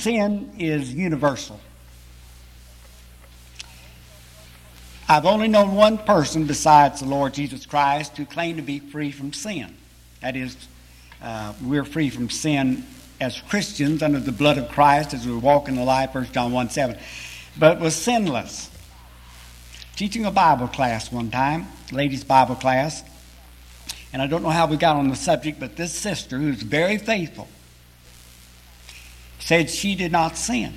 sin is universal. I've only known one person besides the Lord Jesus Christ who claimed to be free from sin. That is, uh, we're free from sin as Christians under the blood of Christ as we walk in the light, 1 John 1 7, but was sinless. Teaching a Bible class one time, ladies' Bible class, and I don't know how we got on the subject, but this sister, who's very faithful, said she did not sin.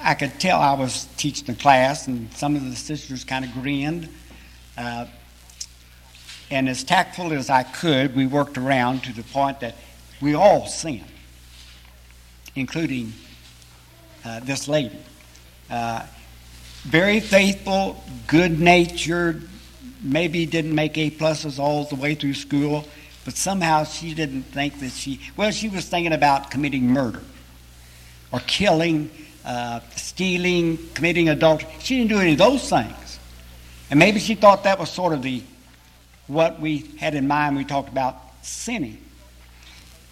I could tell I was teaching the class, and some of the sisters kind of grinned. Uh, and as tactful as I could, we worked around to the point that we all sin, including uh, this lady. Uh, very faithful, good natured, maybe didn't make A pluses all the way through school, but somehow she didn't think that she, well, she was thinking about committing murder or killing uh, stealing, committing adultery. She didn't do any of those things. And maybe she thought that was sort of the what we had in mind when we talked about sinning.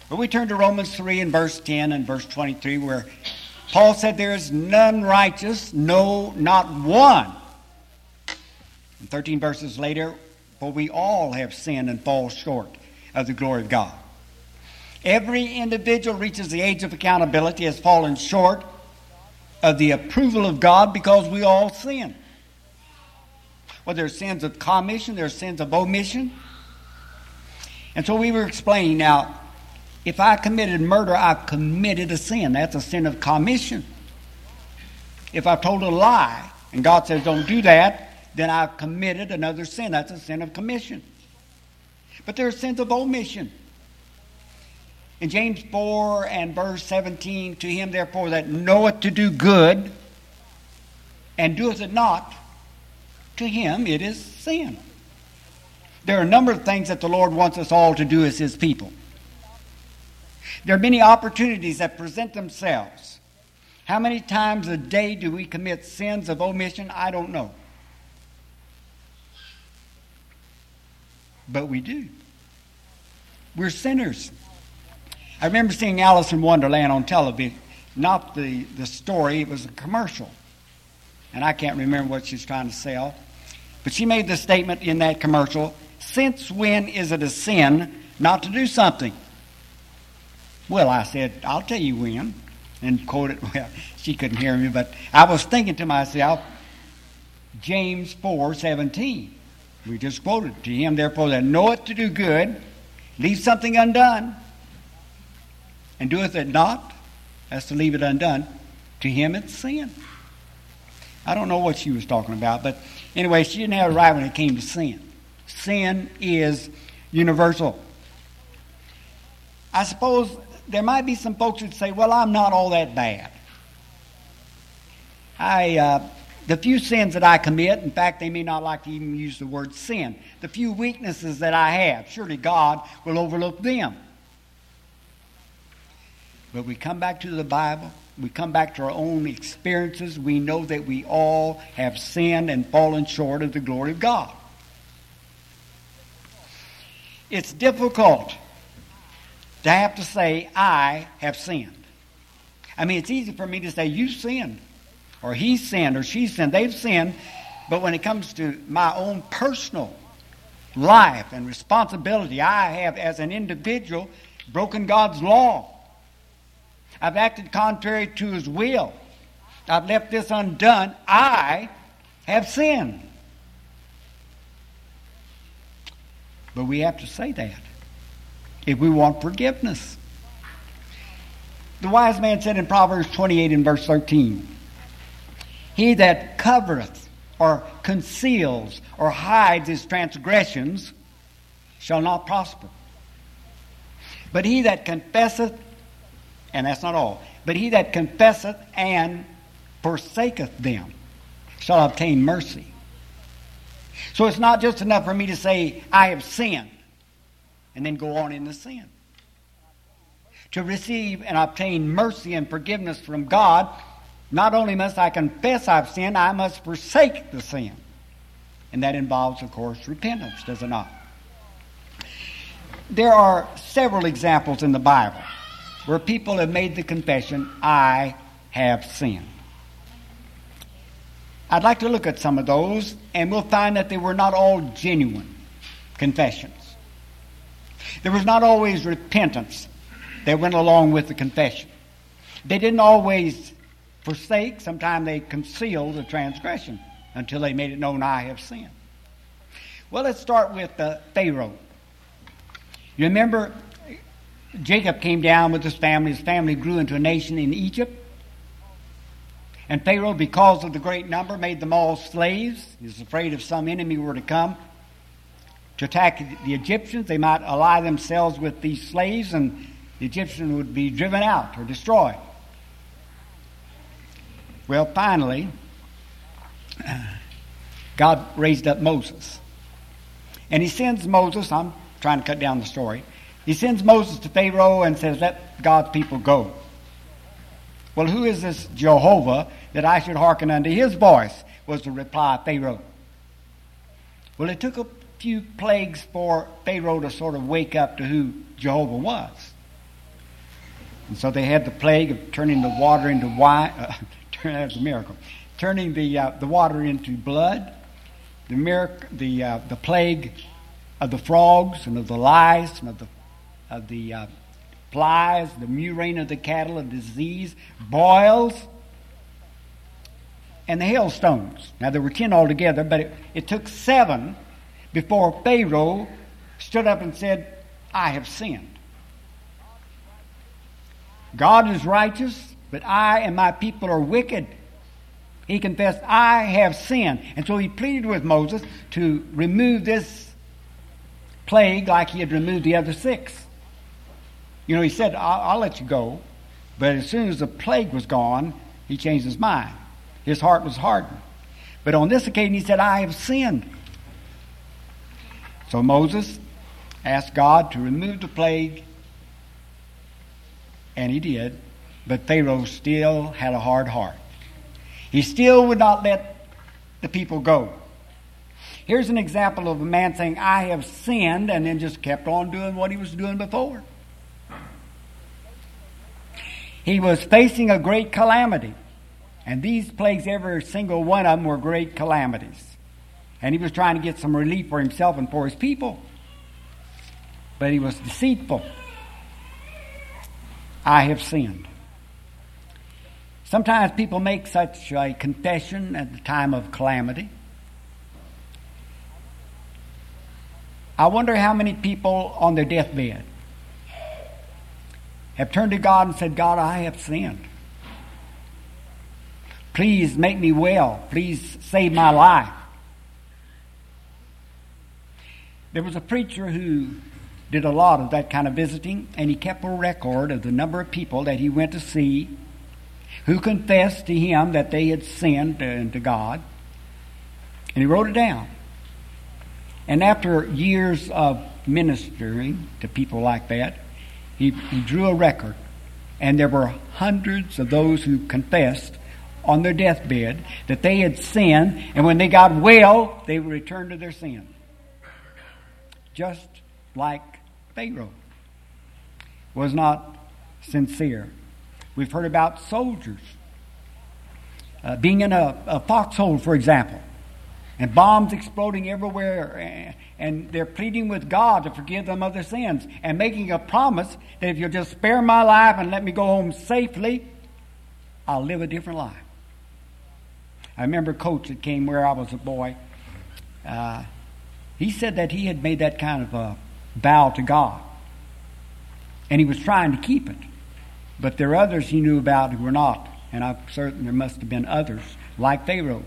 But we turn to Romans 3 and verse 10 and verse 23 where Paul said there is none righteous, no, not one. And 13 verses later, for we all have sinned and fall short of the glory of God. Every individual reaches the age of accountability has fallen short of the approval of God because we all sin. Well, there's sins of commission, there's sins of omission. And so we were explaining now, if I committed murder, I've committed a sin. That's a sin of commission. If I told a lie, and God says don't do that, then I've committed another sin. That's a sin of commission. But there are sins of omission. In James 4 and verse 17, to him therefore that knoweth to do good and doeth it not, to him it is sin. There are a number of things that the Lord wants us all to do as his people. There are many opportunities that present themselves. How many times a day do we commit sins of omission? I don't know. But we do. We're sinners. I remember seeing Alice in Wonderland on television. Not the, the story, it was a commercial. And I can't remember what she's trying to sell. But she made the statement in that commercial Since when is it a sin not to do something? Well, I said, I'll tell you when. And quoted, well, she couldn't hear me, but I was thinking to myself, James 4 17. We just quoted to him, therefore, that knoweth to do good, leave something undone, and doeth it not, as to leave it undone, to him it's sin. I don't know what she was talking about, but anyway, she didn't have it right when it came to sin. Sin is universal. I suppose there might be some folks who'd say, well, I'm not all that bad. I, uh, the few sins that I commit, in fact, they may not like to even use the word sin. The few weaknesses that I have, surely God will overlook them. But we come back to the Bible, we come back to our own experiences, we know that we all have sinned and fallen short of the glory of God. It's difficult to have to say, I have sinned. I mean, it's easy for me to say, You sinned, or he sinned, or she sinned. They've sinned. But when it comes to my own personal life and responsibility, I have, as an individual, broken God's law. I've acted contrary to his will. I've left this undone. I have sinned. But we have to say that if we want forgiveness. The wise man said in Proverbs 28 and verse 13 He that covereth or conceals or hides his transgressions shall not prosper. But he that confesseth and that's not all. But he that confesseth and forsaketh them shall obtain mercy. So it's not just enough for me to say, I have sinned, and then go on in the sin. To receive and obtain mercy and forgiveness from God, not only must I confess I've sinned, I must forsake the sin. And that involves, of course, repentance, does it not? There are several examples in the Bible where people have made the confession, I have sinned. I'd like to look at some of those, and we'll find that they were not all genuine confessions. There was not always repentance that went along with the confession. They didn't always forsake, sometimes they concealed the transgression until they made it known, I have sinned. Well, let's start with uh, Pharaoh. You remember Jacob came down with his family. His family grew into a nation in Egypt. And Pharaoh, because of the great number, made them all slaves. He was afraid if some enemy were to come to attack the Egyptians, they might ally themselves with these slaves and the Egyptians would be driven out or destroyed. Well, finally, God raised up Moses. And he sends Moses, I'm trying to cut down the story. He sends Moses to Pharaoh and says, Let God's people go. Well, who is this Jehovah that I should hearken unto his voice? was the reply of Pharaoh. Well, it took a few plagues for Pharaoh to sort of wake up to who Jehovah was. And so they had the plague of turning the water into wine. Uh, that was a miracle. Turning the, uh, the water into blood. The, miracle, the, uh, the plague of the frogs and of the lice and of the, of the uh, flies, the murrain of the cattle, of disease, boils, and the hailstones. Now, there were ten altogether, but it, it took seven before Pharaoh stood up and said, I have sinned. God is righteous, but I and my people are wicked. He confessed, I have sinned. And so he pleaded with Moses to remove this plague like he had removed the other six. You know, he said, I'll, I'll let you go. But as soon as the plague was gone, he changed his mind. His heart was hardened. But on this occasion, he said, I have sinned. So Moses asked God to remove the plague, and he did. But Pharaoh still had a hard heart. He still would not let the people go. Here's an example of a man saying, I have sinned, and then just kept on doing what he was doing before. He was facing a great calamity. And these plagues, every single one of them, were great calamities. And he was trying to get some relief for himself and for his people. But he was deceitful. I have sinned. Sometimes people make such a confession at the time of calamity. I wonder how many people on their deathbed have turned to God and said, God, I have sinned. Please make me well. Please save my life. There was a preacher who did a lot of that kind of visiting, and he kept a record of the number of people that he went to see who confessed to him that they had sinned to God. And he wrote it down. And after years of ministering to people like that, he, he drew a record. And there were hundreds of those who confessed on their deathbed that they had sinned, and when they got well, they would return to their sin just like Pharaoh, was not sincere. We've heard about soldiers uh, being in a, a foxhole, for example, and bombs exploding everywhere, and, they're pleading with God to forgive them of their sins, and making a promise that if you'll just spare my life and let me go home safely, I'll live a different life. I remember a coach that came where I was a boy. Uh, he said that he had made that kind of a vow to God. And he was trying to keep it. But there are others he knew about who were not. And I'm certain there must have been others, like Pharaoh,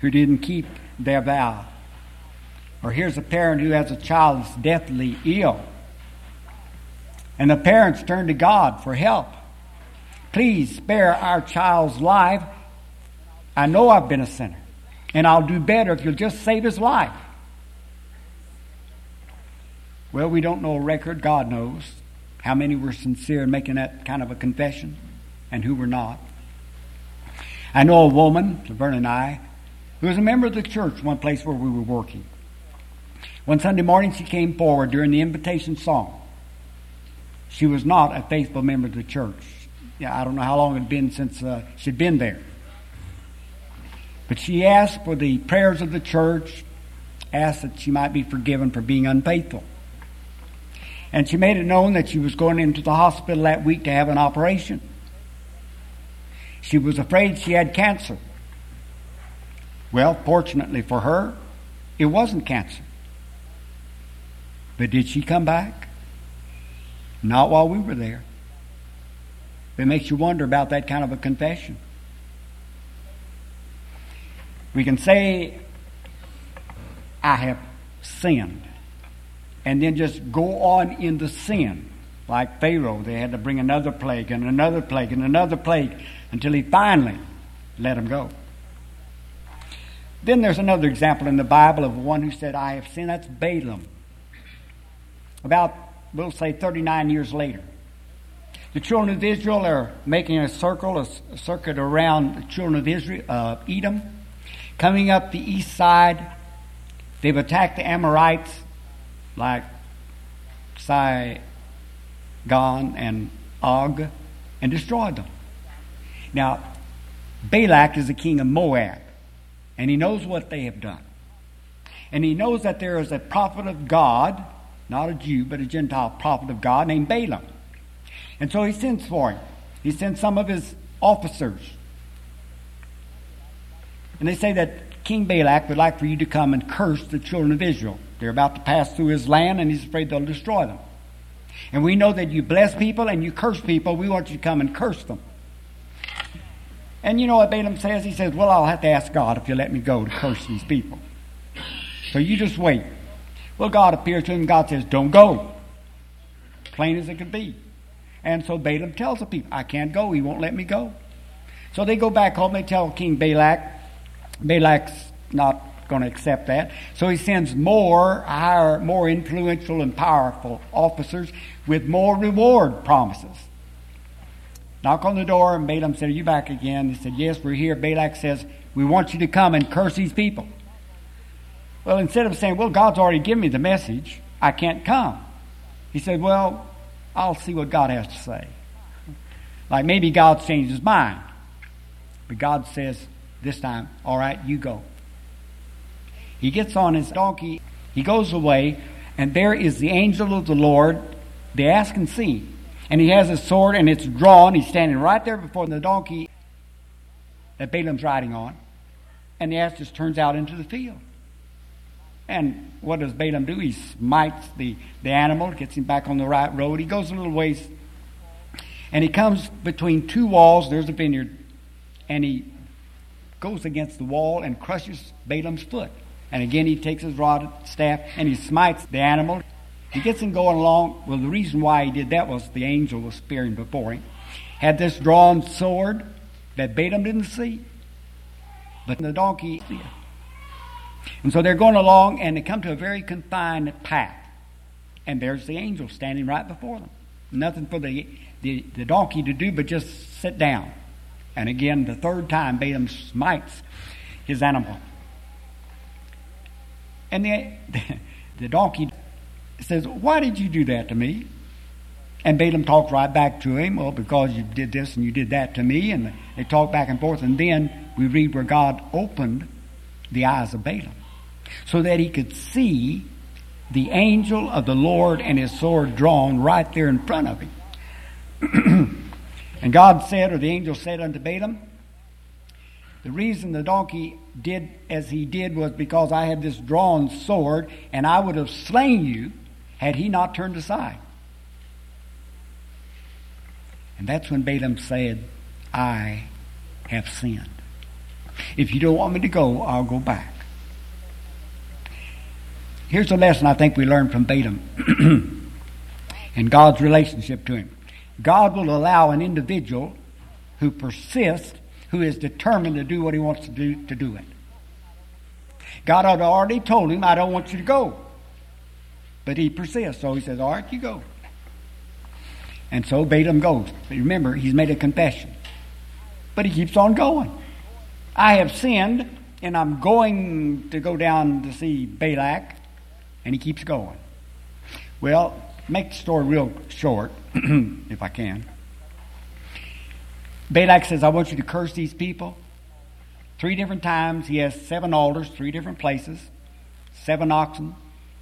who didn't keep their vow. Or here's a parent who has a child that's deathly ill. And the parents turn to God for help. Please spare our child's life. I know I've been a sinner. And I'll do better if you'll just save his life. Well, we don't know a record. God knows how many were sincere in making that kind of a confession and who were not. I know a woman, Laverne and I, who was a member of the church, one place where we were working. One Sunday morning, she came forward during the invitation song. she was not a faithful member of the church. Yeah, I don't know how long it had been since uh, she'd been there. But she asked for the prayers of the church, asked that she might be forgiven for being unfaithful. And she made it known that she was going into the hospital that week to have an operation. She was afraid she had cancer. Well, fortunately for her, it wasn't cancer. But did she come back? Not while we were there. It makes you wonder about that kind of a confession. We can say, I have sinned, and then just go on in the sin. Like Pharaoh, they had to bring another plague and another plague and another plague until he finally let them go. Then there's another example in the Bible of one who said, I have sinned. That's Balaam. About, we'll say, 39 years later. The children of Israel are making a circle, a circuit around the children of Israel, uh, Edom. Coming up the east side, they've attacked the Amorites like Sihon and Og and destroyed them. Now, Balak is the king of Moab, and he knows what they have done. And he knows that there is a prophet of God, not a Jew, but a Gentile prophet of God named Balaam. And so he sends for him. He sends some of his officers and they say that King Balak would like for you to come and curse the children of Israel. They're about to pass through his land, and he's afraid they'll destroy them. And we know that you bless people and you curse people. We want you to come and curse them. And you know what Balaam says? He says, Well, I'll have to ask God if you let me go to curse these people. So you just wait. Well, God appears to him. God says, Don't go. Plain as it could be. And so Balaam tells the people, I can't go. He won't let me go. So they go back home. They tell King Balak, Balak's not going to accept that. So he sends more higher, more influential and powerful officers with more reward promises. Knock on the door, and Balaam said, Are you back again? He said, Yes, we're here. Balak says, We want you to come and curse these people. Well, instead of saying, Well, God's already given me the message, I can't come. He said, Well, I'll see what God has to say. Like maybe God's changed his mind. But God says, this time, all right, you go. He gets on his donkey, he goes away, and there is the angel of the Lord. They ask and see. And he has his sword and it's drawn. He's standing right there before the donkey that Balaam's riding on. And the ass just turns out into the field. And what does Balaam do? He smites the, the animal, gets him back on the right road. He goes a little ways and he comes between two walls. There's a vineyard. And he goes against the wall and crushes Balaam's foot. And again, he takes his rod staff and he smites the animal. He gets him going along. Well, the reason why he did that was the angel was spearing before him. Had this drawn sword that Balaam didn't see, but the donkey did. And so they're going along and they come to a very confined path. And there's the angel standing right before them. Nothing for the, the, the donkey to do but just sit down. And again, the third time, Balaam smites his animal. And the, the donkey says, Why did you do that to me? And Balaam talks right back to him, Well, because you did this and you did that to me. And they talk back and forth. And then we read where God opened the eyes of Balaam so that he could see the angel of the Lord and his sword drawn right there in front of him. And God said, or the angel said unto Balaam, the reason the donkey did as he did was because I had this drawn sword, and I would have slain you had he not turned aside. And that's when Balaam said, I have sinned. If you don't want me to go, I'll go back. Here's a lesson I think we learned from Balaam and God's relationship to him. God will allow an individual who persists, who is determined to do what he wants to do, to do it. God had already told him, I don't want you to go. But he persists, so he says, All right, you go. And so Balaam goes. But remember, he's made a confession. But he keeps on going. I have sinned, and I'm going to go down to see Balak, and he keeps going. Well, make the story real short, if I can. Balak says, I want you to curse these people. Three different times. He has seven altars, three different places, seven oxen,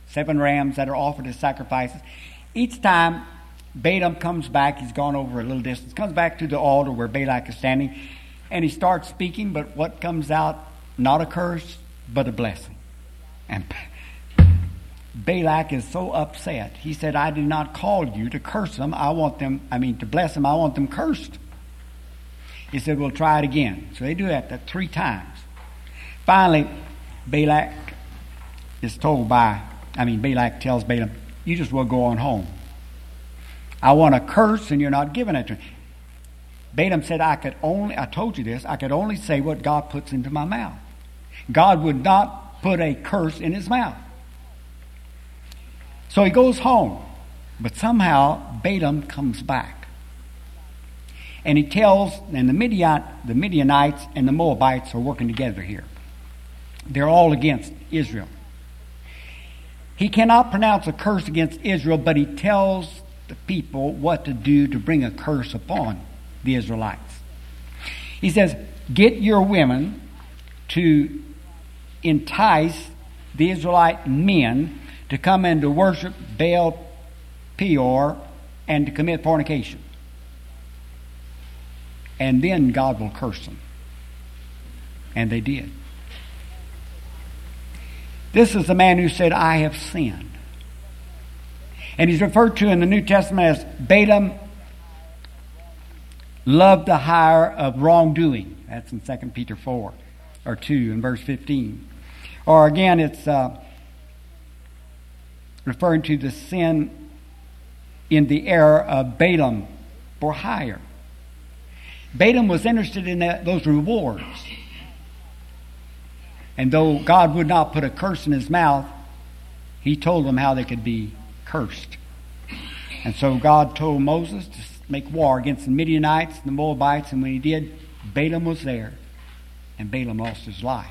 seven rams that are offered as sacrifices. Each time Balaam comes back, he's gone over a little distance, comes back to the altar where Balak is standing, and he starts speaking, but what comes out? Not a curse, but a blessing. And Balak is so upset. He said, I did not call you to curse them. I want them, I mean, to bless them. I want them cursed. He said, We'll try it again. So they do that, that three times. Finally, Balak is told by, I mean, Balak tells Balaam, You just will go on home. I want a curse, and you're not giving it to me. Balaam said, I could only, I told you this, I could only say what God puts into my mouth. God would not put a curse in his mouth. So he goes home. But somehow Balaam comes back. And he tells, and the, Midian, the Midianites and the Moabites are working together here. They're all against Israel. He cannot pronounce a curse against Israel, but he tells the people what to do to bring a curse upon the Israelites. He says, Get your women to entice the Israelite men to come and to worship Baal Peor and to commit fornication. And then God will curse them. And they did. This is the man who said, I have sinned. And he's referred to in the New Testament as Balaam loved the hire of wrongdoing. That's in 2 Peter 4 or 2 in verse 15. Or again, it's uh, referring to the sin in the error of Balaam for hire. Balaam was interested in that, those rewards. And though God would not put a curse in his mouth, he told them how they could be cursed. And so God told Moses to make war against the Midianites and the Moabites, and when he did, Balaam was there, and Balaam lost his life.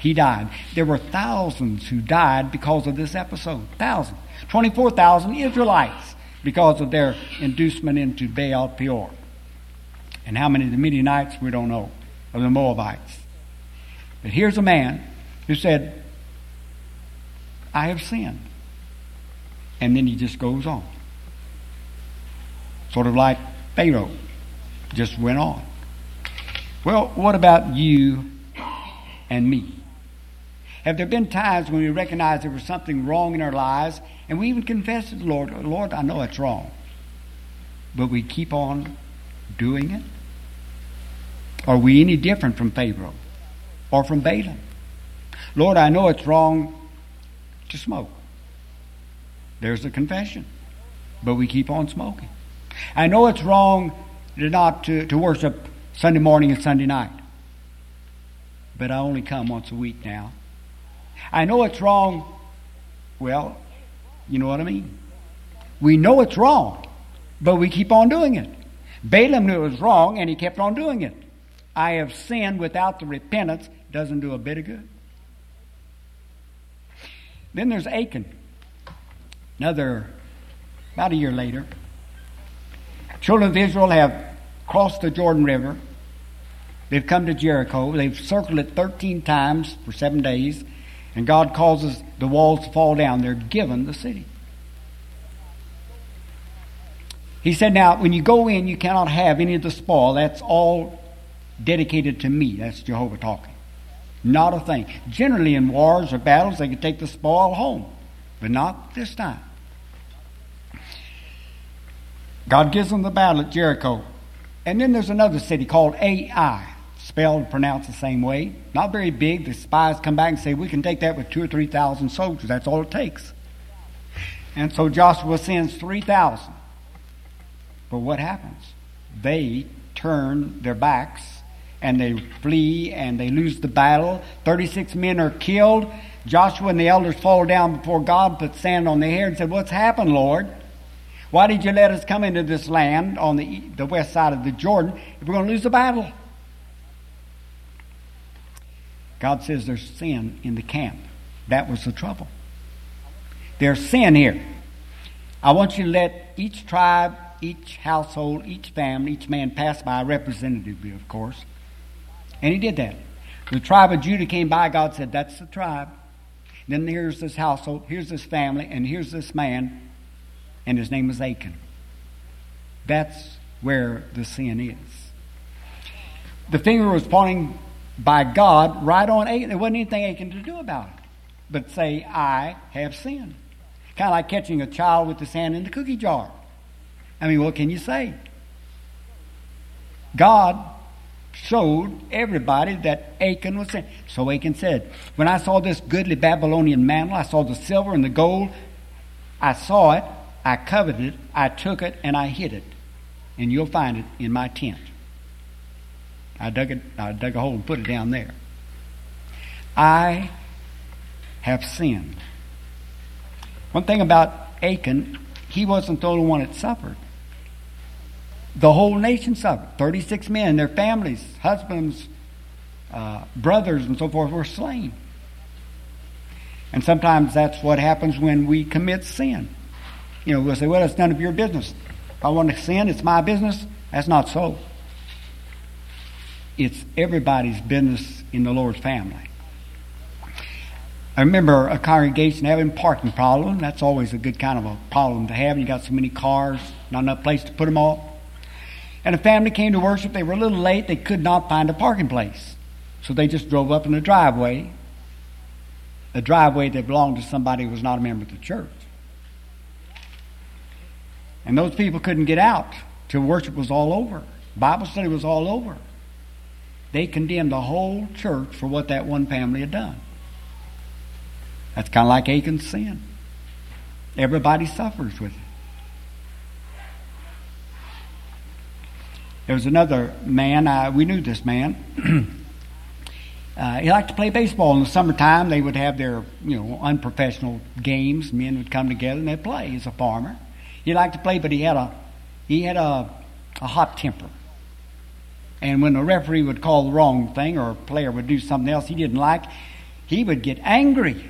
He died. There were thousands who died because of this episode. Thousands. 24,000 Israelites because of their inducement into Baal Peor. And how many of the Midianites, we don't know, of the Moabites. But here's a man who said, I have sinned. And then he just goes on. Sort of like Pharaoh just went on. Well, what about you and me? Have there been times when we recognize there was something wrong in our lives and we even confess to the Lord, Lord, I know it's wrong. But we keep on doing it? Are we any different from Pharaoh or from Balaam? Lord, I know it's wrong to smoke. There's the confession. But we keep on smoking. I know it's wrong to not to, to worship Sunday morning and Sunday night. But I only come once a week now. I know it's wrong. Well, you know what I mean? We know it's wrong, but we keep on doing it. Balaam knew it was wrong, and he kept on doing it. I have sinned without the repentance doesn't do a bit of good. Then there's Achan. Another, about a year later, children of Israel have crossed the Jordan River. They've come to Jericho. They've circled it 13 times for seven days and God causes the walls to fall down, they're given the city. He said, Now, when you go in, you cannot have any of the spoil. That's all dedicated to me. That's Jehovah talking. Not a thing. Generally, in wars or battles, they could take the spoil home, but not this time. God gives them the battle at Jericho. And then there's another city called Ai spelled, pronounced the same way. Not very big. The spies come back and say, We can take that with two or three thousand soldiers. That's all it takes. And so Joshua sends 3,000. But what happens? They turn their backs and they flee and they lose the battle. 36 men are killed. Joshua and the elders fall down before God, put sand on their hair, and said, What's happened, Lord? Why did you let us come into this land on the, the west side of the Jordan if we're going to lose the battle? God says there's sin in the camp. That was the trouble. There's sin here. I want you to let each tribe, each household, each family, each man pass by, representatively, of course. And he did that. The tribe of Judah came by, God said, That's the tribe. Then here's this household, here's this family, and here's this man, and his name was Achan. That's where the sin is. The finger was pointing by God right on Achan. There wasn't anything Achan to do about it but say, I have sinned. Kind of like catching a child with his hand in the cookie jar. I mean, what can you say? God showed everybody that Achan was sin. So Achan said, When I saw this goodly Babylonian mantle, I saw the silver and the gold, I saw it, I coveted it, I took it, and I hid it. And you'll find it in my tent. I dug it, I dug a hole and put it down there. I have sinned. One thing about Achan, he wasn't the only one that suffered. The whole nation suffered. 36 men, their families, husbands, uh, brothers, and so forth were slain. And sometimes that's what happens when we commit sin. You know, we'll say, well, it's none of your business. If I want to sin, it's my business. That's not so. It's everybody's business in the Lord's family. I remember a congregation having parking problem. That's always a good kind of a problem to have. You got so many cars, not enough place to put them all. And a family came to worship. They were a little late. They could not find a parking place. So they just drove up in the driveway, a driveway that belonged to somebody who was not a member of the church. And those people couldn't get out till worship was all over. Bible study was all over. They condemned the whole church for what that one family had done. That's kind of like Achan's sin. Everybody suffers with it. There was another man, uh, we knew this man. uh, he liked to play baseball in the summertime. They would have their, you know, unprofessional games. Men would come together and they'd play. He's a farmer. He liked to play, but he had a, he had a, a hot temper. And when the referee would call the wrong thing or a player would do something else he didn't like, he would get angry.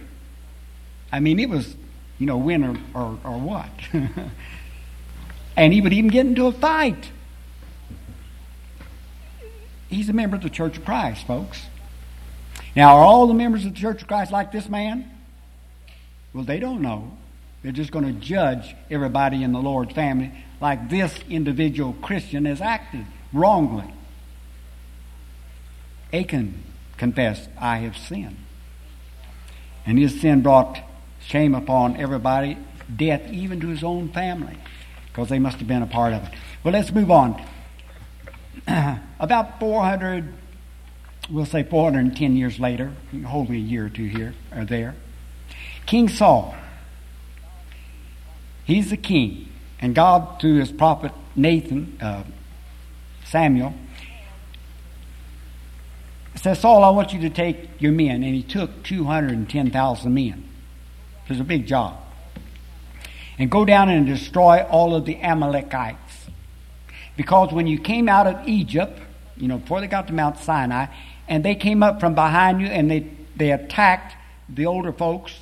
I mean, it was, you know, win or, or, or what. and he would even get into a fight. He's a member of the Church of Christ, folks. Now, are all the members of the Church of Christ like this man? Well, they don't know. They're just going to judge everybody in the Lord's family like this individual Christian has acted wrongly. Achan confessed, I have sinned. And his sin brought shame upon everybody, death even to his own family, because they must have been a part of it. Well, let's move on. About 400, we'll say 410 years later, hold me a year or two here or there, King Saul, he's the king. And God, through his prophet Nathan, uh, Samuel, says, Saul, I want you to take your men. And he took 210,000 men. It was a big job. And go down and destroy all of the Amalekites. Because when you came out of Egypt, you know, before they got to Mount Sinai, and they came up from behind you and they, they attacked the older folks,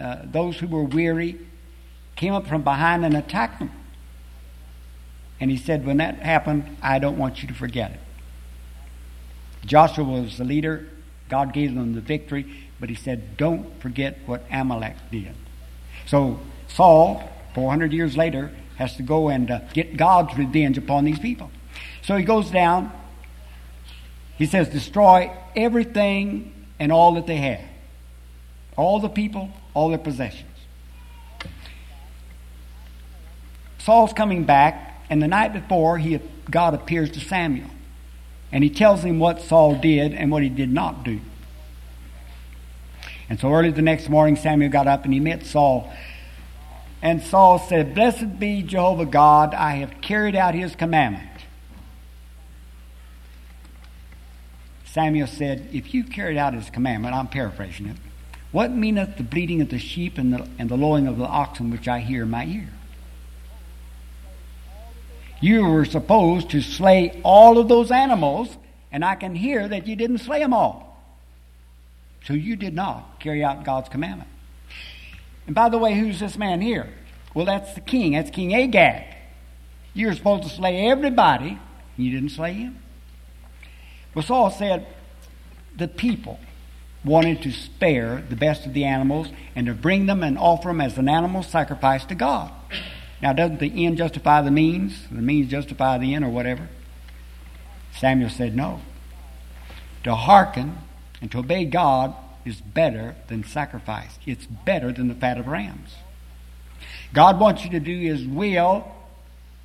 uh, those who were weary, came up from behind and attacked them. And he said, When that happened, I don't want you to forget it. Joshua was the leader. God gave them the victory. But he said, don't forget what Amalek did. So Saul, 400 years later, has to go and uh, get God's revenge upon these people. So he goes down. He says, destroy everything and all that they have. All the people, all their possessions. Saul's coming back, and the night before, he, God appears to Samuel. And he tells him what Saul did and what he did not do. And so early the next morning, Samuel got up and he met Saul. And Saul said, Blessed be Jehovah God, I have carried out his commandment. Samuel said, If you carried out his commandment, I'm paraphrasing it, what meaneth the bleating of the sheep and the, and the lowing of the oxen which I hear in my ear? You were supposed to slay all of those animals, and I can hear that you didn't slay them all. So you did not carry out God's commandment. And by the way, who's this man here? Well, that's the king. That's King Agag. You're supposed to slay everybody. You didn't slay him. Well, Saul said the people wanted to spare the best of the animals and to bring them and offer them as an animal sacrifice to God. Now, doesn't the end justify the means? The means justify the end or whatever? Samuel said no. To hearken and to obey God is better than sacrifice. It's better than the fat of rams. God wants you to do His will,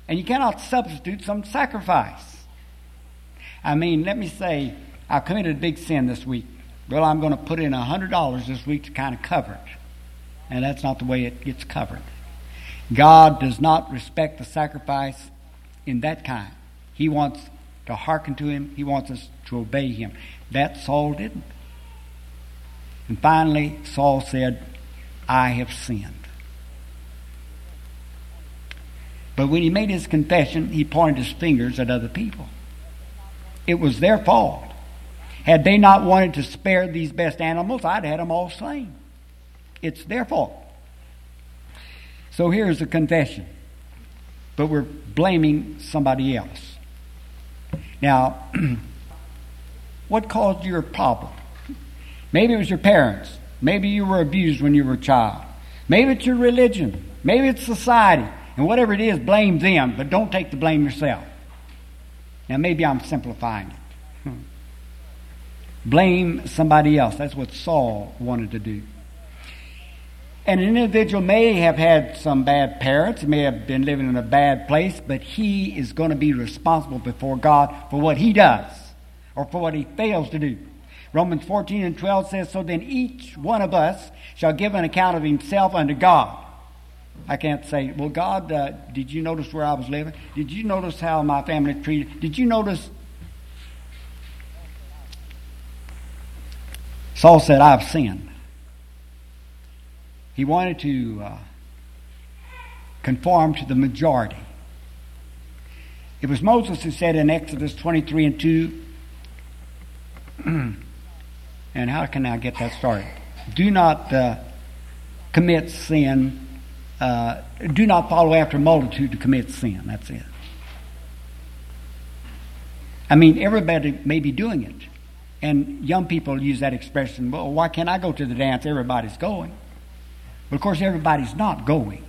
and you cannot substitute some sacrifice. I mean, let me say, I committed a big sin this week. Well, I'm going to put in $100 this week to kind of cover it. And that's not the way it gets covered. God does not respect the sacrifice in that kind. He wants to hearken to Him, He wants us to obey Him. That Saul didn't. And finally, Saul said, I have sinned. But when he made his confession, he pointed his fingers at other people. It was their fault. Had they not wanted to spare these best animals, I'd had them all slain. It's their fault. So here's the confession. But we're blaming somebody else. Now, what caused your problem? Maybe it was your parents. Maybe you were abused when you were a child. Maybe it's your religion. Maybe it's society. And whatever it is, blame them, but don't take the blame yourself. Now, maybe I'm simplifying it. Blame somebody else. That's what Saul wanted to do. And an individual may have had some bad parents, may have been living in a bad place, but he is going to be responsible before God for what he does or for what he fails to do. Romans 14 and 12 says, So then each one of us shall give an account of himself unto God. I can't say, Well, God, uh, did you notice where I was living? Did you notice how my family treated? Did you notice? Saul said, I've sinned. He wanted to uh, conform to the majority. It was Moses who said in Exodus 23 and 2, and how can I get that started? Do not uh, commit sin. Uh, do not follow after multitude to commit sin. That's it. I mean, everybody may be doing it. And young people use that expression, well, why can't I go to the dance? Everybody's going. But of course, everybody's not going.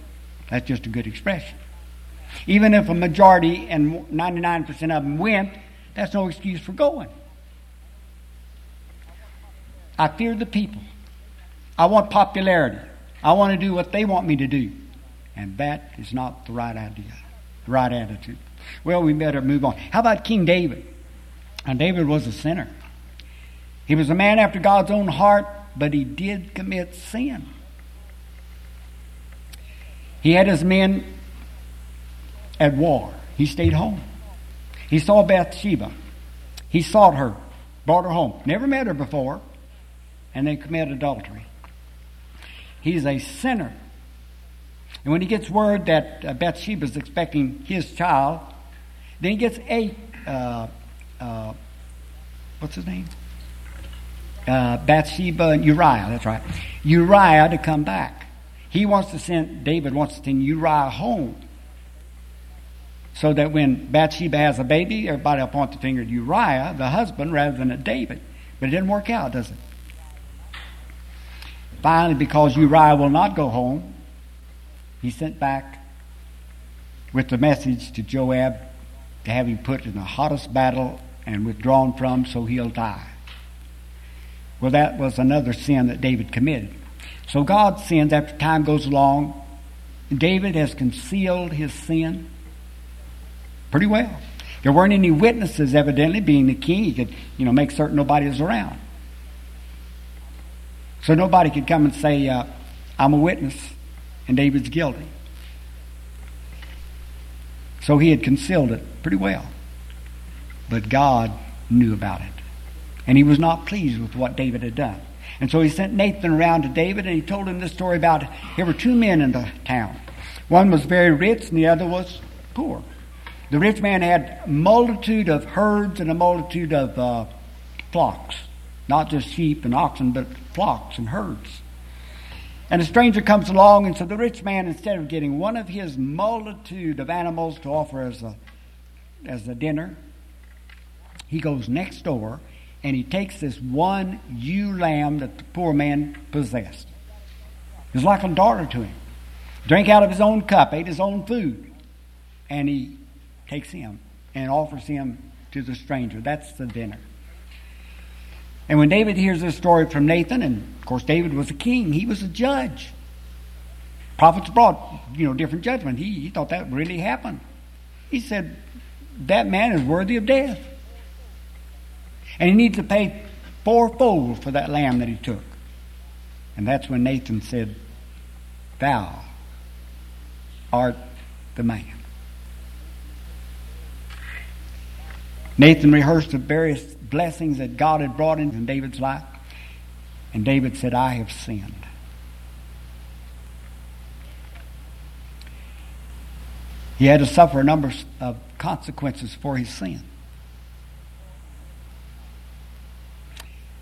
That's just a good expression. Even if a majority and 99% of them went, that's no excuse for going. I fear the people. I want popularity. I want to do what they want me to do. And that is not the right idea, the right attitude. Well, we better move on. How about King David? Now, David was a sinner. He was a man after God's own heart, but he did commit sin. He had his men at war. He stayed home. He saw Bathsheba. He sought her, brought her home. Never met her before, and they commit adultery. He's a sinner. And when he gets word that uh, Bathsheba is expecting his child, then he gets a, uh, uh, what's his name? Uh, Bathsheba and Uriah, that's right. Uriah to come back. He wants to send, David wants to send Uriah home. So that when Bathsheba has a baby, everybody will point the finger at Uriah, the husband, rather than at David. But it didn't work out, does it? Finally, because Uriah will not go home, he sent back with the message to Joab to have him put in the hottest battle and withdrawn from so he'll die. Well, that was another sin that David committed. So God sins after time goes along. David has concealed his sin pretty well. There weren't any witnesses, evidently, being the king. He could, you know, make certain nobody was around. So nobody could come and say, uh, I'm a witness, and David's guilty. So he had concealed it pretty well. But God knew about it. And he was not pleased with what David had done. And so he sent Nathan around to David and he told him this story about there were two men in the town. One was very rich and the other was poor. The rich man had a multitude of herds and a multitude of uh, flocks, not just sheep and oxen, but flocks and herds. And a stranger comes along, and so the rich man, instead of getting one of his multitude of animals to offer as a, as a dinner, he goes next door and he takes this one ewe lamb that the poor man possessed. It was like a daughter to him. Drank out of his own cup, ate his own food, and he takes him and offers him to the stranger. That's the dinner. And when David hears this story from Nathan, and of course David was a king, he was a judge. Prophets brought, you know, different judgment. He, he thought that really happened. He said, that man is worthy of death. And he needs to pay fourfold for that lamb that he took. And that's when Nathan said, Thou art the man. Nathan rehearsed the various blessings that God had brought into David's life. And David said, I have sinned. He had to suffer a number of consequences for his sin.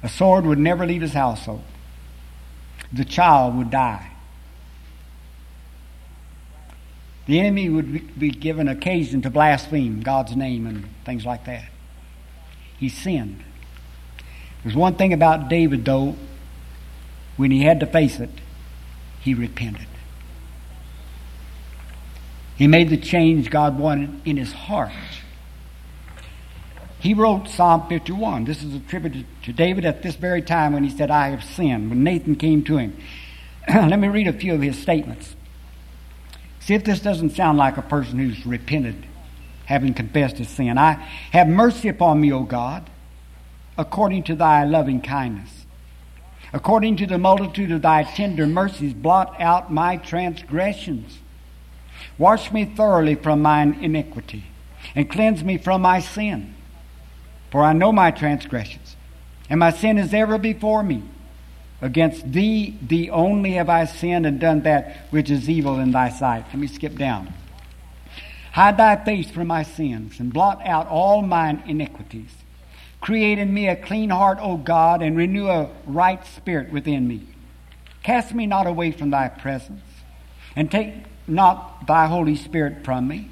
A sword would never leave his household. The child would die. The enemy would be given occasion to blaspheme God's name and things like that. He sinned. There's one thing about David, though, when he had to face it, he repented. He made the change God wanted in his heart. He wrote Psalm 51. This is attributed to David at this very time when he said, I have sinned, when Nathan came to him. Let me read a few of his statements. See if this doesn't sound like a person who's repented, having confessed his sin. I have mercy upon me, O God, according to thy loving kindness. According to the multitude of thy tender mercies, blot out my transgressions. Wash me thoroughly from mine iniquity, and cleanse me from my sin. For I know my transgressions, and my sin is ever before me. Against thee, thee only have I sinned and done that which is evil in thy sight. Let me skip down. Hide thy face from my sins, and blot out all mine iniquities. Create in me a clean heart, O God, and renew a right spirit within me. Cast me not away from thy presence, and take not thy Holy Spirit from me.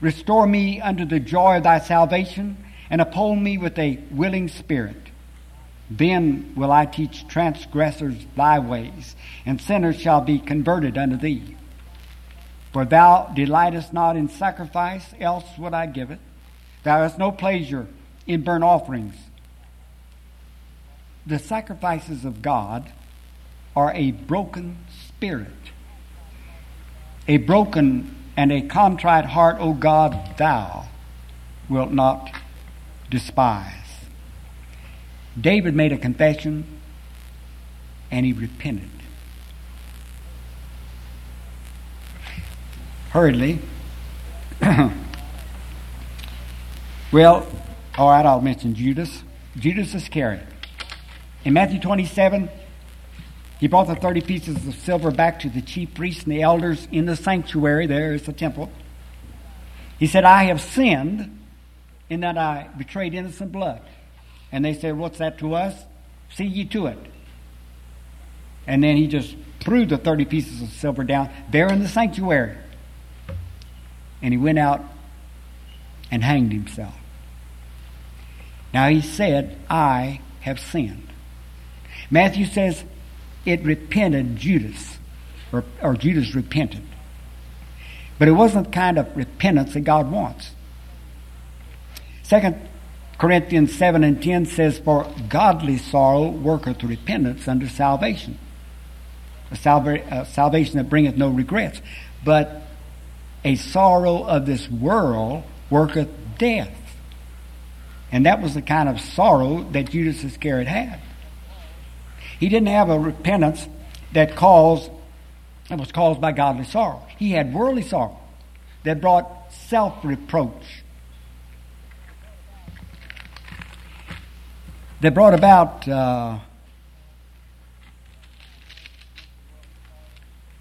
Restore me unto the joy of thy salvation and uphold me with a willing spirit. Then will I teach transgressors thy ways, and sinners shall be converted unto thee. For thou delightest not in sacrifice, else would I give it. Thou hast no pleasure in burnt offerings. The sacrifices of God are a broken spirit. A broken and a contrite heart, O God, thou wilt not despise. David made a confession and he repented. Hurriedly. well, all right, I'll mention Judas. Judas Iscariot. In Matthew 27, he brought the 30 pieces of silver back to the chief priests and the elders in the sanctuary. There is the temple. He said, I have sinned in that I betrayed innocent blood. And they said, What's that to us? See ye to it. And then he just threw the 30 pieces of silver down there in the sanctuary. And he went out and hanged himself. Now he said, I have sinned. Matthew says it repented Judas, or, or Judas repented. But it wasn't the kind of repentance that God wants. Second Corinthians 7 and 10 says, For godly sorrow worketh repentance unto salvation. A, salva- a salvation that bringeth no regrets. But a sorrow of this world worketh death. And that was the kind of sorrow that Judas Iscariot had. He didn't have a repentance that caused that was caused by godly sorrow. He had worldly sorrow that brought self reproach that brought about uh,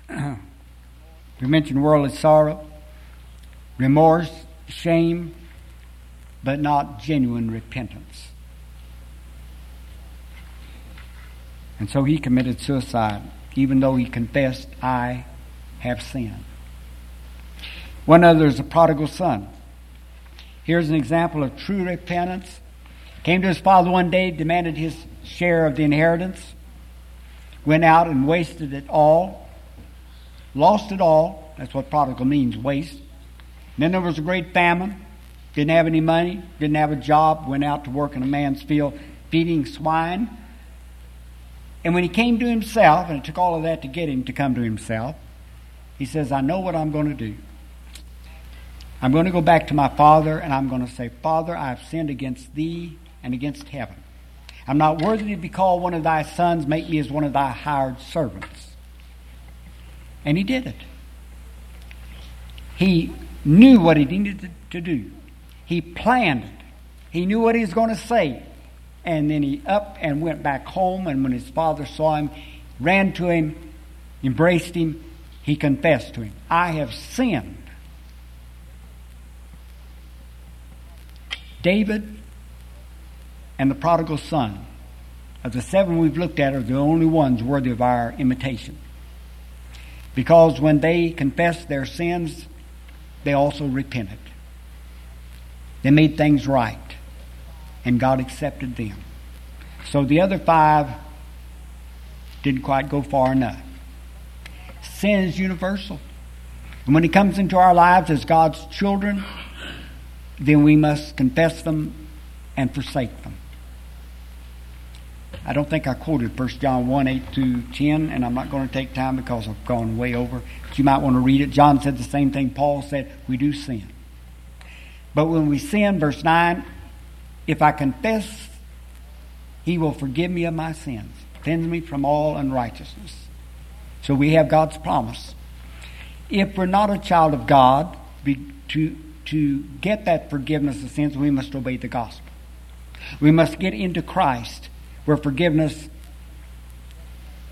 we mentioned worldly sorrow, remorse, shame, but not genuine repentance. And so he committed suicide. even though he confessed, I have sinned. One other is the prodigal son. Here's an example of true repentance. Came to his father one day, demanded his share of the inheritance, went out and wasted it all, lost it all. That's what prodigal means, waste. Then there was a great famine. Didn't have any money, didn't have a job, went out to work in a man's field feeding swine. And when he came to himself, and it took all of that to get him to come to himself, he says, I know what I'm going to do. I'm going to go back to my father and I'm going to say, Father, I have sinned against thee and against heaven. I'm not worthy to be called one of thy sons. Make me as one of thy hired servants. And he did it. He knew what he needed to do. He planned it. He knew what he was going to say. And then he up and went back home. And when his father saw him, ran to him, embraced him, he confessed to him, I have sinned. David and the prodigal son, of the seven we've looked at, are the only ones worthy of our imitation. Because when they confessed their sins, they also repented. They made things right, and God accepted them. So the other five didn't quite go far enough. Sin is universal. And when it comes into our lives as God's children, then we must confess them and forsake them. I don't think I quoted 1 John 1 8 to 10, and I'm not going to take time because I've gone way over. But you might want to read it. John said the same thing Paul said we do sin. But when we sin, verse 9, if I confess, he will forgive me of my sins, cleanse me from all unrighteousness. So we have God's promise. If we're not a child of God, to to get that forgiveness of sins, we must obey the gospel. We must get into Christ where forgiveness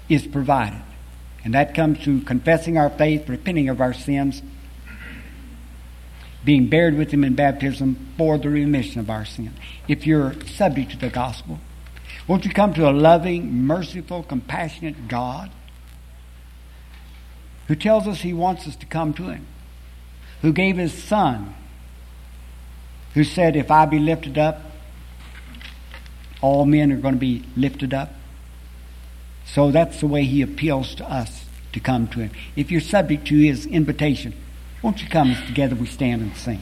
is provided. And that comes through confessing our faith, repenting of our sins, being buried with Him in baptism for the remission of our sin. If you're subject to the gospel, won't you come to a loving, merciful, compassionate God who tells us He wants us to come to Him, who gave His Son who said, If I be lifted up, all men are going to be lifted up. So that's the way he appeals to us to come to him. If you're subject to his invitation, won't you come as together we stand and sing?